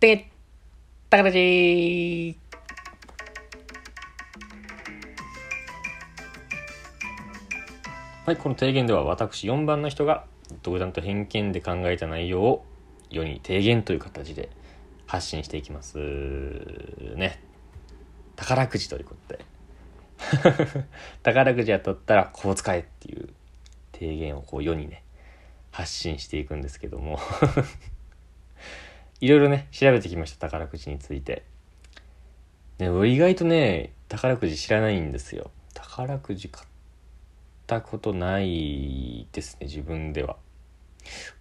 てったかたちはい、この提言では私4番の人が独断と偏見で考えた内容を世に提言という形で発信していきますね。宝くじということで。宝くじ当たったらこう使えっていう提言をこう世にね、発信していくんですけどもいろいろね、調べてきました、宝くじについて。ね、意外とね、宝くじ知らないんですよ。宝くじ買ったことないですね、自分では。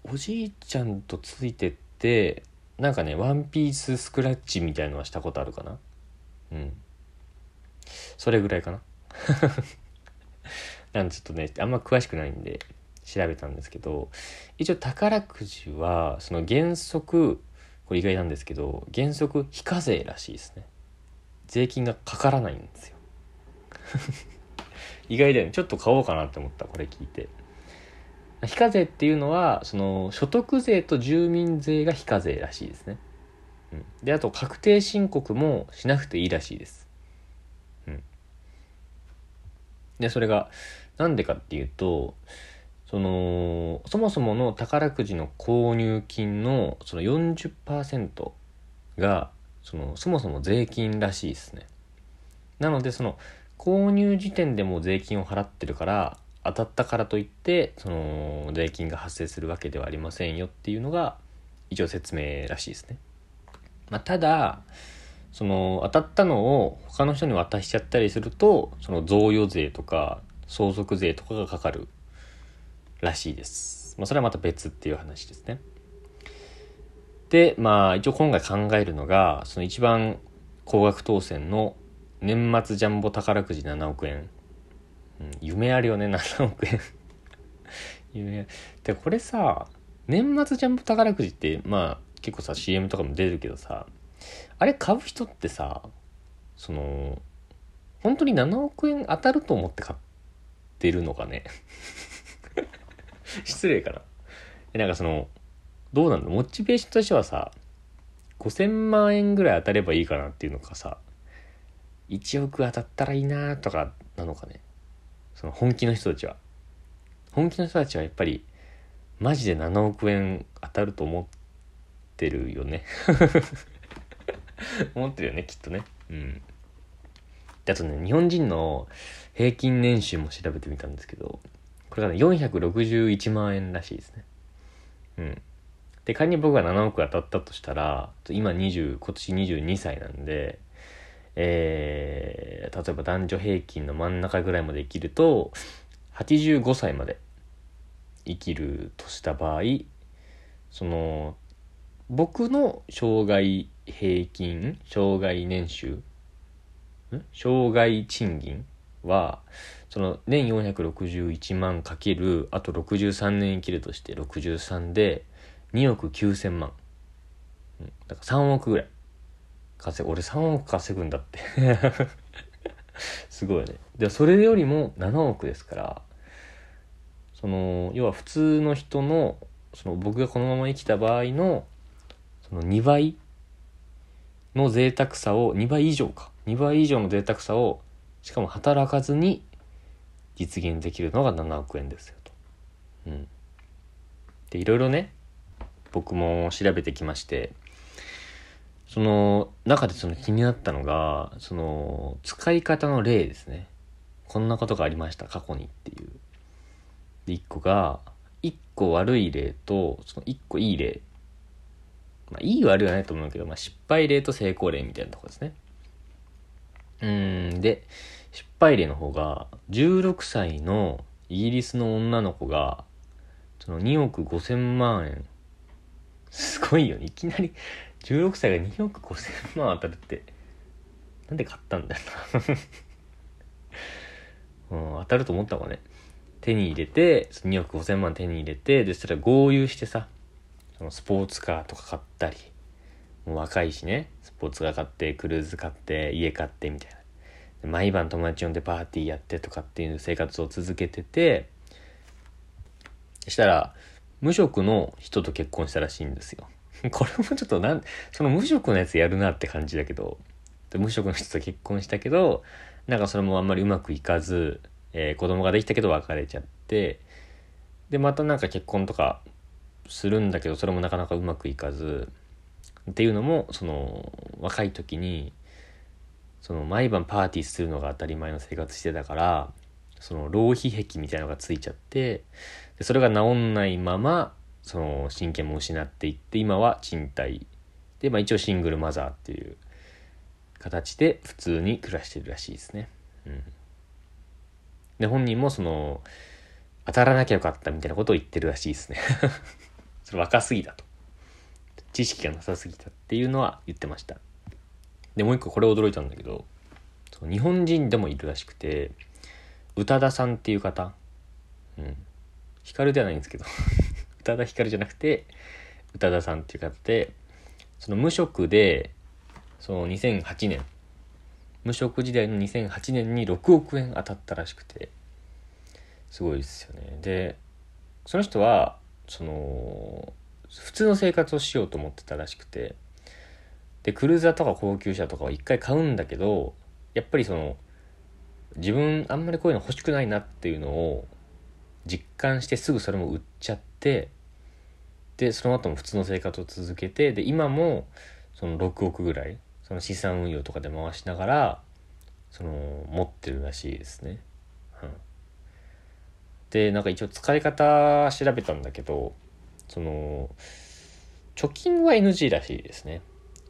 おじいちゃんとついてって、なんかね、ワンピーススクラッチみたいのはしたことあるかな？うん。それぐらいかな？なんでちょっとね、あんま詳しくないんで調べたんですけど、一応宝くじは、その原則、これ意外なんですけど、原則非課税らしいですね。税金がかからないんですよ。意外だよね。ちょっと買おうかなって思った、これ聞いて。非課税っていうのは、その、所得税と住民税が非課税らしいですね。うん。で、あと、確定申告もしなくていいらしいです。うん。で、それが、なんでかっていうと、その、そもそもの宝くじの購入金のその40%が、その、そもそも税金らしいですね。なので、その、購入時点でも税金を払ってるから、当たったからといって、その、税金が発生するわけではありませんよっていうのが、一応説明らしいですね。まあ、ただ、その、当たったのを他の人に渡しちゃったりすると、その贈与税とか、相続税とかがかかるらしいです。まあ、それはまた別っていう話ですね。で、まあ、一応今回考えるのが、その一番高額当選の年末ジャンボ宝くじ7億円。うん、夢あるよね、7億円 夢で、これさ、年末ジャンボ宝くじって、まあ、結構さ、CM とかも出るけどさ、あれ買う人ってさ、その、本当に7億円当たると思って買ってるのかね？失礼かな。えなんかその、どうなんだモチベーションとしてはさ、5000万円ぐらい当たればいいかなっていうのかさ、1億当たったらいいなとかなのかね？その本気の人たちは。本気の人たちはやっぱり、マジで7億円当たると思ってるよね？思ってるよね、きっとね。うん。で、あとね、日本人の平均年収も調べてみたんですけど、れがね、461万円らしいですね。うん。で、仮に僕が7億当たったとしたら、今20、今年22歳なんで、えー、例えば男女平均の真ん中ぐらいまで生きると、85歳まで生きるとした場合、その、僕の障害平均、障害年収、ん？障害賃金は、その年461万かける、あと63年生きるとして63で2億9000万。うん、だから3億ぐらい。稼ぐ。俺3億稼ぐんだって すごいね。で、それよりも7億ですから、その、要は普通の人の、その僕がこのまま生きた場合の、その2倍の贅沢さを、2倍以上か。2倍以上の贅沢さを、しかも働かずに実現できるのが7億円ですよと。うん。で、いろいろね、僕も調べてきまして、その中でその気になったのが、その使い方の例ですね。こんなことがありました、過去にっていう。で、1個が、1個悪い例と、その1個いい例。まあ、いい悪いはないと思うけど、まあ、失敗例と成功例みたいなとこですね。うん、で、失敗例の方が、16歳のイギリスの女の子が、その2億5千万円。すごいよね。いきなり16歳が2億5千万当たるって、なんで買ったんだよな うん、当たると思ったのかね。手に入れて、2億5千万手に入れて、で、そしたら合流してさ、そのスポーツカーとか買ったり、もう若いしね、スポーツカー買って、クルーズ買って、家買ってみたいな。毎晩友達呼んでパーティーやってとかっていう生活を続けてて、したら、無職の人と結婚したらしいんですよ。これもちょっとなん、その無職のやつやるなって感じだけど、無職の人と結婚したけど、なんかそれもあんまりうまくいかず、えー、子供ができたけど別れちゃって、で、またなんか結婚とかするんだけど、それもなかなかうまくいかず、っていうのも、その、若い時に、その毎晩パーティーするのが当たり前の生活してたから、その浪費癖みたいなのがついちゃって、でそれが治んないまま、その親権も失っていって、今は賃貸。で、まあ一応シングルマザーっていう形で普通に暮らしてるらしいですね。うん。で、本人もその、当たらなきゃよかったみたいなことを言ってるらしいですね それ若すぎだと。知識がなさすぎたっていうのは言ってました。で、もう一個これ驚いたんだけど、日本人でもいるらしくて、宇多田さんっていう方、うん。光ではないんですけど 宇多田ヒカルじゃなくて、宇多田さんっていう方で、その無職で、その2008年、無職時代の2008年に6億円当たったらしくて、すごいですよね。で、その人は、その、普通の生活をしようと思ってたらしくて、で、クルーザーとか高級車とかは一回買うんだけど、やっぱりその、自分あんまりこういうの欲しくないなっていうのを実感してすぐそれも売っちゃってでその後も普通の生活を続けてで今もその6億ぐらいその資産運用とかで回しながらその持ってるらしいですね。うん、でなんか一応使い方調べたんだけどその貯金は NG らしいですね。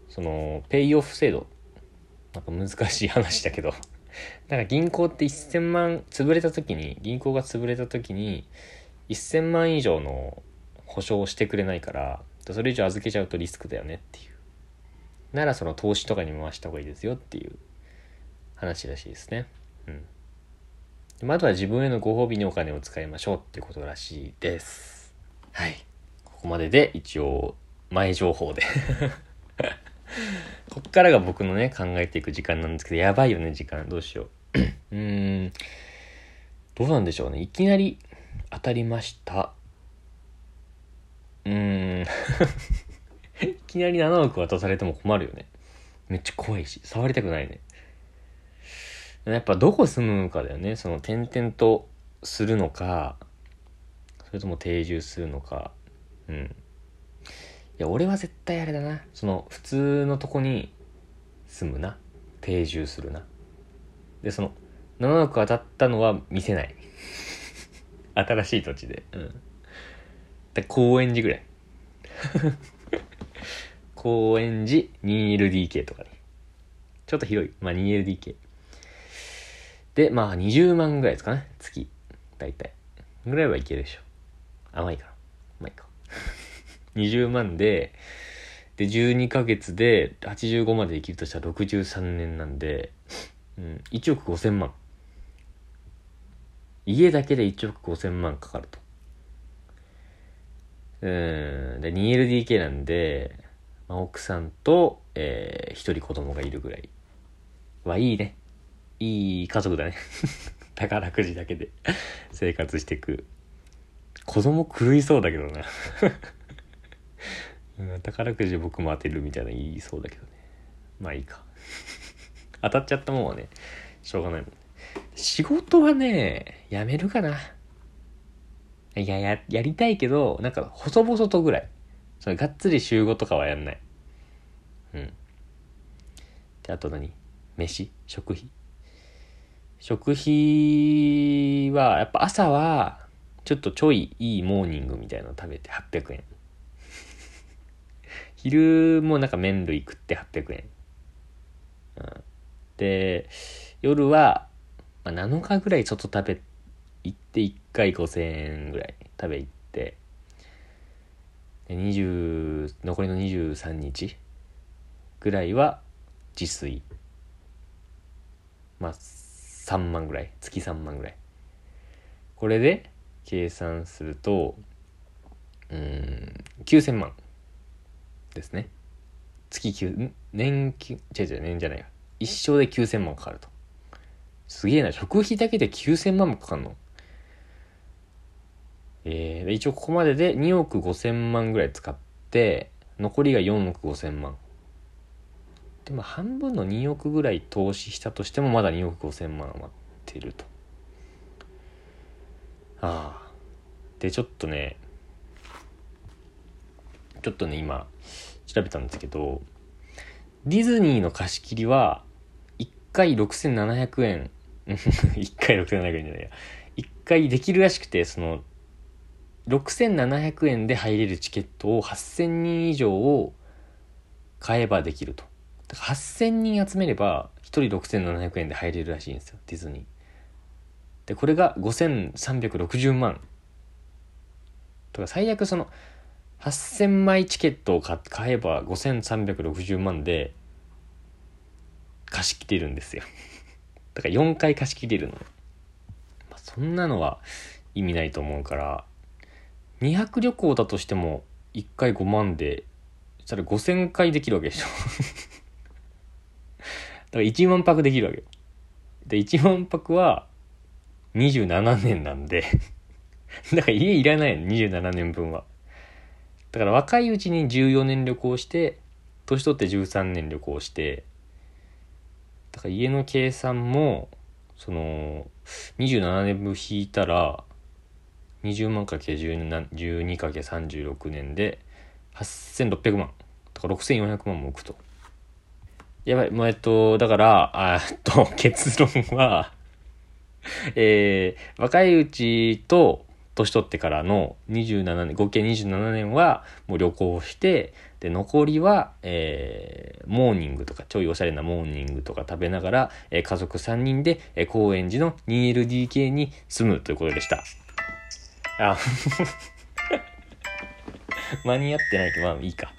そのペイオフ制度なんか難しい話だけど なんか銀行って1000万、潰れた時に、銀行が潰れた時に、1000万以上の保証をしてくれないから、それ以上預けちゃうとリスクだよねっていう。ならその投資とかに回した方がいいですよっていう話らしいですね。うん。まあ、あとは自分へのご褒美にお金を使いましょうっていうことらしいです。はい。ここまでで一応前情報で こっからが僕のね、考えていく時間なんですけど、やばいよね、時間。どうしよう。うーん。どうなんでしょうね。いきなり当たりました。うーん。いきなり7億渡されても困るよね。めっちゃ怖いし、触りたくないね。やっぱどこ住むのかだよね。その転々とするのか、それとも定住するのか。うん。や、俺は絶対あれだな。その、普通のとこに住むな。定住するな。で、その、7億当たったのは見せない。新しい土地で。うん。で、高円寺ぐらい。高円寺 2LDK とかね。ちょっと広い。まあ 2LDK。で、まあ20万ぐらいですかね。月。大体。ぐらいはいけるでしょ。甘いかな。20万で、で、12ヶ月で85まで生きるとしたら63年なんで、うん、1億5000万。家だけで1億5000万かかると。うん、で、2LDK なんで、まあ、奥さんと、えー、一人子供がいるぐらい。はいいね。いい家族だね。宝くじだけで生活していく。子供狂いそうだけどなうん、宝くじ僕も当てるみたいな言いそうだけどね。まあいいか。当たっちゃったもんはねしょうがないもん、仕事はねやめるかな。いやややりたいけどなんか細々とぐらい。それがっつり週5とかはやんない。うん。であと何？飯？食費？食費はやっぱ朝はちょっとちょいいいモーニングみたいなの食べて800円。昼もなんか麺類食って800円。うん、で、夜は、まあ、7日ぐらいちょっと食べ、行って1回5000円ぐらい食べ行って、で20、残りの23日ぐらいは自炊。まあ、3万ぐらい。月3万ぐらい。これで計算すると、うん、9000万。ですね。月9、年金、違う違う、年じゃないや。一生で9000万かかると。すげえな、食費だけで9000万もかかるの？えー、一応ここまでで2億5000万ぐらい使って、残りが4億5千万でまあ半分の2億ぐらい投資したとしてもまだ2億5千万余ってるとああでちょっとねちょっとね今調べたんですけどディズニーの貸し切りは1回6700円 1回6700円じゃないや1回できるらしくてその6700円で入れるチケットを8000人以上を買えばできると。だから8000人集めれば1人6700円で入れるらしいんですよ、ディズニー。で、これが5360万。だか最悪その8000枚チケットを買えば5360万で貸し切れるんですよ。だから4回貸し切れるの。まあ、そんなのは意味ないと思うから、2泊旅行だとしても1回5万でしたら5000回できるわけでしょ だから1万泊できるわけよで1万泊は27年なんで だから家いらないの27年分はだから若いうちに14年旅行して年取って13年旅行してだから家の計算もその27年分引いたら20万かけ 12×36 年で8600万とか6400万も浮くと。やばい、もうえっと、だから、あえっと、結論はえー、若いうちと年取ってからの27年、合計27年はもう旅行して、で、残りは、えー、モーニングとか、ちょいおしゃれなモーニングとか食べながら、えー、家族3人で、えー、高円寺の 2LDK に住むということでした。あ、間に合ってないけど、まあいいか。